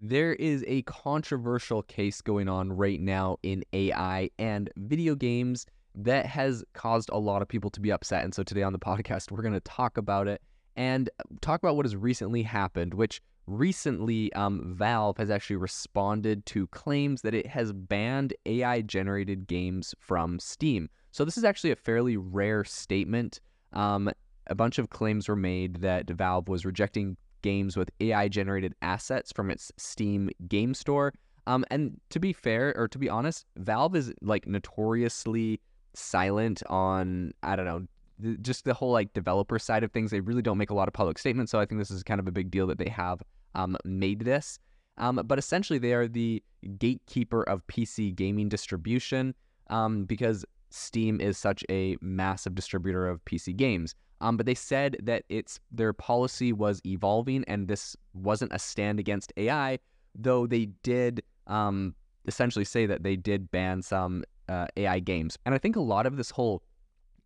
There is a controversial case going on right now in AI and video games that has caused a lot of people to be upset. And so today on the podcast, we're going to talk about it and talk about what has recently happened, which recently um, Valve has actually responded to claims that it has banned AI generated games from Steam. So this is actually a fairly rare statement. Um, a bunch of claims were made that Valve was rejecting games with AI generated assets from its Steam game store. Um, and to be fair, or to be honest, Valve is like notoriously silent on, I don't know, th- just the whole like developer side of things. They really don't make a lot of public statements. So I think this is kind of a big deal that they have um, made this. Um, but essentially, they are the gatekeeper of PC gaming distribution um, because Steam is such a massive distributor of PC games. Um, but they said that it's their policy was evolving, and this wasn't a stand against AI, though they did um, essentially say that they did ban some uh, AI games. And I think a lot of this whole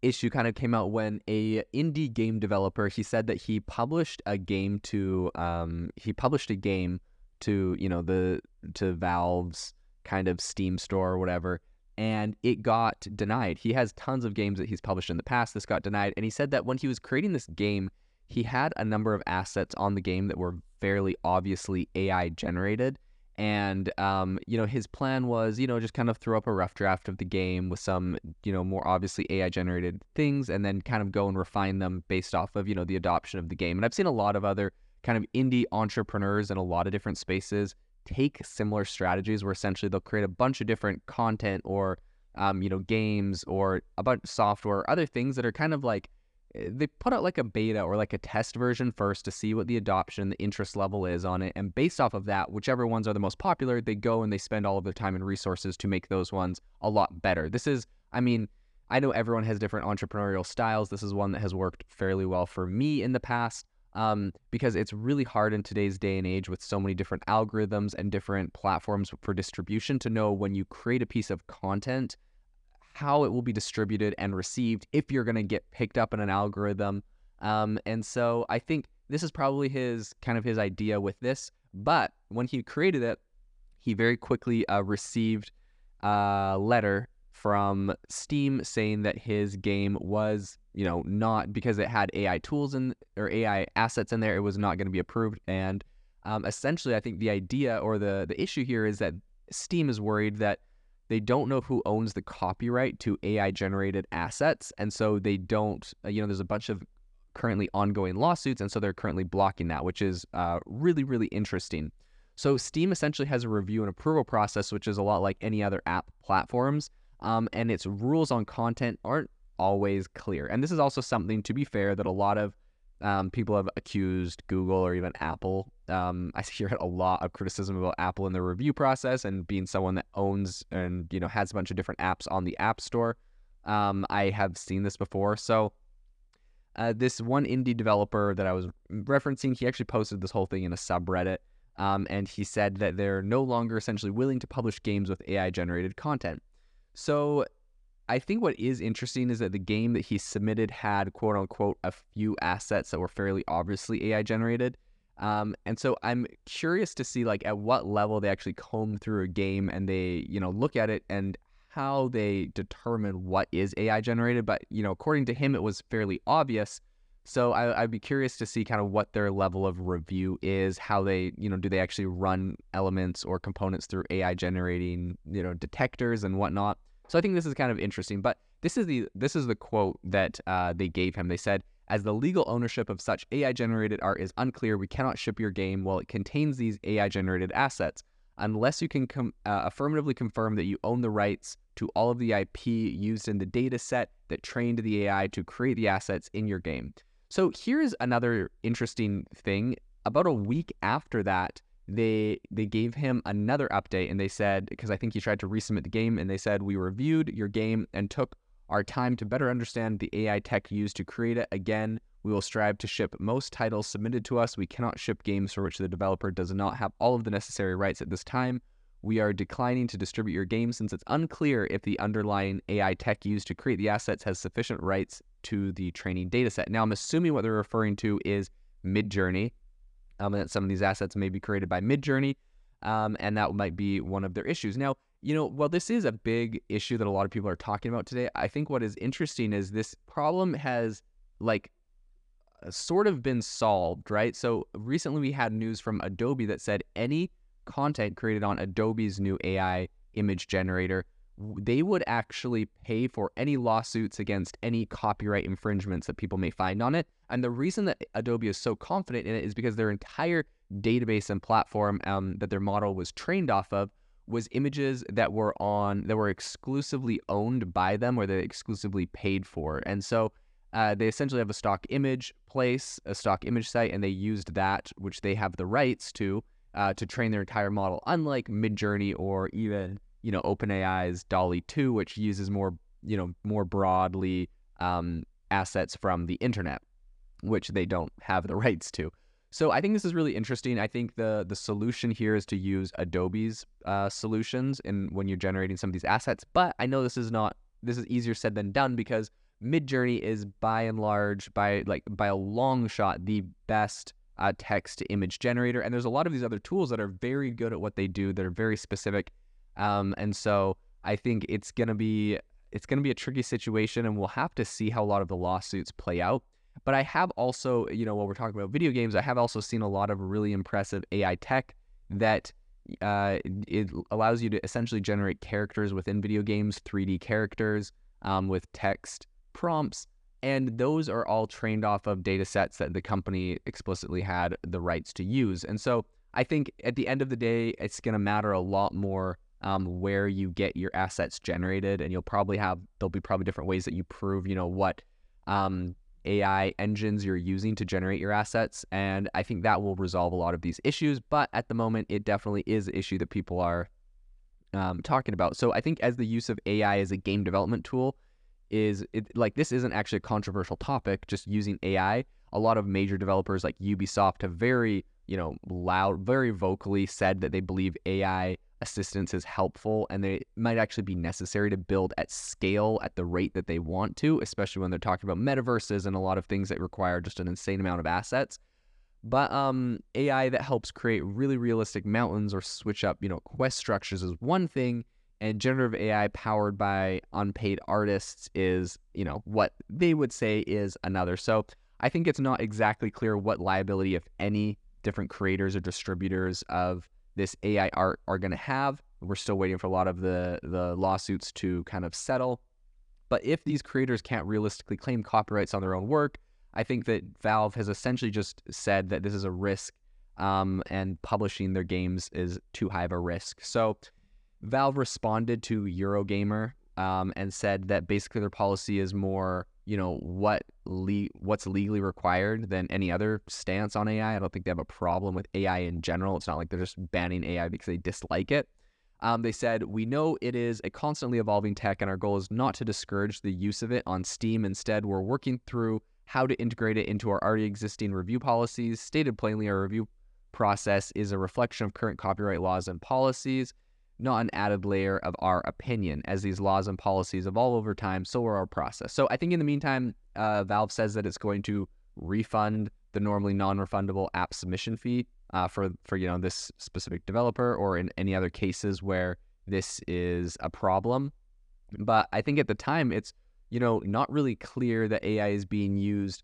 issue kind of came out when a indie game developer he said that he published a game to um, he published a game to you know the to Valve's kind of Steam store or whatever and it got denied. He has tons of games that he's published in the past. This got denied. And he said that when he was creating this game, he had a number of assets on the game that were fairly obviously AI generated. And, um, you know, his plan was, you know, just kind of throw up a rough draft of the game with some, you know, more obviously AI generated things and then kind of go and refine them based off of, you know, the adoption of the game. And I've seen a lot of other kind of indie entrepreneurs in a lot of different spaces take similar strategies where essentially they'll create a bunch of different content or um, you know games or a bunch of software or other things that are kind of like eh, they put out like a beta or like a test version first to see what the adoption the interest level is on it. And based off of that whichever ones are the most popular they go and they spend all of their time and resources to make those ones a lot better. This is i mean i know everyone has different entrepreneurial styles. This is one that has worked fairly well for me in the past um, because it's really hard in today's day and age with so many different algorithms and different platforms for distribution to know when you create a piece of content how it will be distributed and received if you're going to get picked up in an algorithm. Um, and so I think this is probably his kind of his idea with this. But when he created it, he very quickly uh, received a letter from Steam saying that his game was, you know, not because it had AI tools and or AI assets in there, it was not going to be approved. And um, essentially, I think the idea or the the issue here is that Steam is worried that they don't know who owns the copyright to AI generated assets, and so they don't. Uh, you know, there's a bunch of currently ongoing lawsuits, and so they're currently blocking that, which is uh, really really interesting. So Steam essentially has a review and approval process, which is a lot like any other app platforms um, and its rules on content aren't always clear. And this is also something, to be fair, that a lot of um, people have accused Google or even Apple. Um, I hear a lot of criticism about Apple in the review process and being someone that owns and you know has a bunch of different apps on the App Store. Um, I have seen this before. So uh, this one indie developer that I was referencing, he actually posted this whole thing in a subreddit. Um, and he said that they're no longer essentially willing to publish games with AI generated content. So I think what is interesting is that the game that he submitted had quote unquote a few assets that were fairly obviously AI generated. Um, and so I'm curious to see like at what level they actually comb through a game and they, you know, look at it and how they determine what is AI generated. But, you know, according to him, it was fairly obvious. So I, would be curious to see kind of what their level of review is, how they, you know, do they actually run elements or components through AI generating, you know, detectors and whatnot. So I think this is kind of interesting. But this is the this is the quote that uh, they gave him. They said, "As the legal ownership of such AI generated art is unclear, we cannot ship your game while it contains these AI generated assets." Unless you can com- uh, affirmatively confirm that you own the rights to all of the IP used in the data set that trained the AI to create the assets in your game. So here's another interesting thing. About a week after that, they they gave him another update and they said because I think he tried to resubmit the game and they said we reviewed your game and took our time to better understand the AI tech used to create it. Again, we will strive to ship most titles submitted to us. We cannot ship games for which the developer does not have all of the necessary rights at this time. We are declining to distribute your game since it's unclear if the underlying AI tech used to create the assets has sufficient rights to the training dataset. Now, I'm assuming what they're referring to is Midjourney, um, that some of these assets may be created by Midjourney. um, and that might be one of their issues. Now, you know, while this is a big issue that a lot of people are talking about today, I think what is interesting is this problem has like sort of been solved, right? So recently we had news from Adobe that said any content created on Adobe's new AI image generator, they would actually pay for any lawsuits against any copyright infringements that people may find on it. And the reason that Adobe is so confident in it is because their entire database and platform um, that their model was trained off of was images that were on that were exclusively owned by them or they exclusively paid for. And so uh, they essentially have a stock image place, a stock image site, and they used that, which they have the rights to, uh, to train their entire model. Unlike Midjourney or even you know OpenAI's DALL-E 2, which uses more you know more broadly um, assets from the internet, which they don't have the rights to. So I think this is really interesting. I think the the solution here is to use Adobe's uh, solutions in when you're generating some of these assets. But I know this is not this is easier said than done because Midjourney is by and large, by like by a long shot, the best uh, text to image generator. And there's a lot of these other tools that are very good at what they do, that are very specific. Um, and so I think it's gonna be it's gonna be a tricky situation, and we'll have to see how a lot of the lawsuits play out. But I have also, you know, while we're talking about video games, I have also seen a lot of really impressive AI tech that uh, it allows you to essentially generate characters within video games, 3D characters um, with text prompts, and those are all trained off of data sets that the company explicitly had the rights to use. And so I think at the end of the day, it's going to matter a lot more um, where you get your assets generated, and you'll probably have there'll be probably different ways that you prove, you know, what um, AI engines you're using to generate your assets, and I think that will resolve a lot of these issues. But at the moment, it definitely is an issue that people are um, talking about. So I think as the use of AI as a game development tool is it, like this isn't actually a controversial topic. Just using AI, a lot of major developers like Ubisoft have very you know loud, very vocally said that they believe AI assistance is helpful and they might actually be necessary to build at scale at the rate that they want to, especially when they're talking about metaverses and a lot of things that require just an insane amount of assets. But um, AI that helps create really realistic mountains or switch up, you know, quest structures is one thing and generative AI powered by unpaid artists is, you know, what they would say is another. So I think it's not exactly clear what liability, if any, different creators or distributors of this AI art are going to have. We're still waiting for a lot of the the lawsuits to kind of settle. But if these creators can't realistically claim copyrights on their own work, I think that Valve has essentially just said that this is a risk, um, and publishing their games is too high of a risk. So Valve responded to Eurogamer um, and said that basically their policy is more, you know, what le- what's legally required than any other stance on AI. I don't think they have a problem with AI in general. It's not like they're just banning AI because they dislike it. Um, they said, We know it is a constantly evolving tech, and our goal is not to discourage the use of it on Steam. Instead, we're working through how to integrate it into our already existing review policies. Stated plainly, our review process is a reflection of current copyright laws and policies not an added layer of our opinion. As these laws and policies evolve over time, so are our process. So I think in the meantime, uh, Valve says that it's going to refund the normally non-refundable app submission fee uh, for for you know this specific developer, or in any other cases where this is a problem. But I think at the time, it's you know not really clear that AI is being used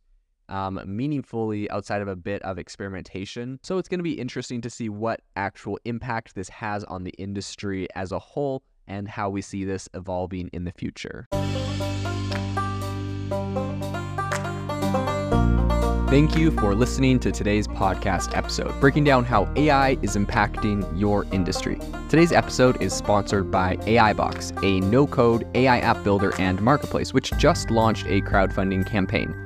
um, meaningfully outside of a bit of experimentation. So it's going to be interesting to see what actual impact this has on the industry as a whole and how we see this evolving in the future. Thank you for listening to today's podcast episode, breaking down how AI is impacting your industry. Today's episode is sponsored by AIbox, a no code AI app builder and marketplace, which just launched a crowdfunding campaign.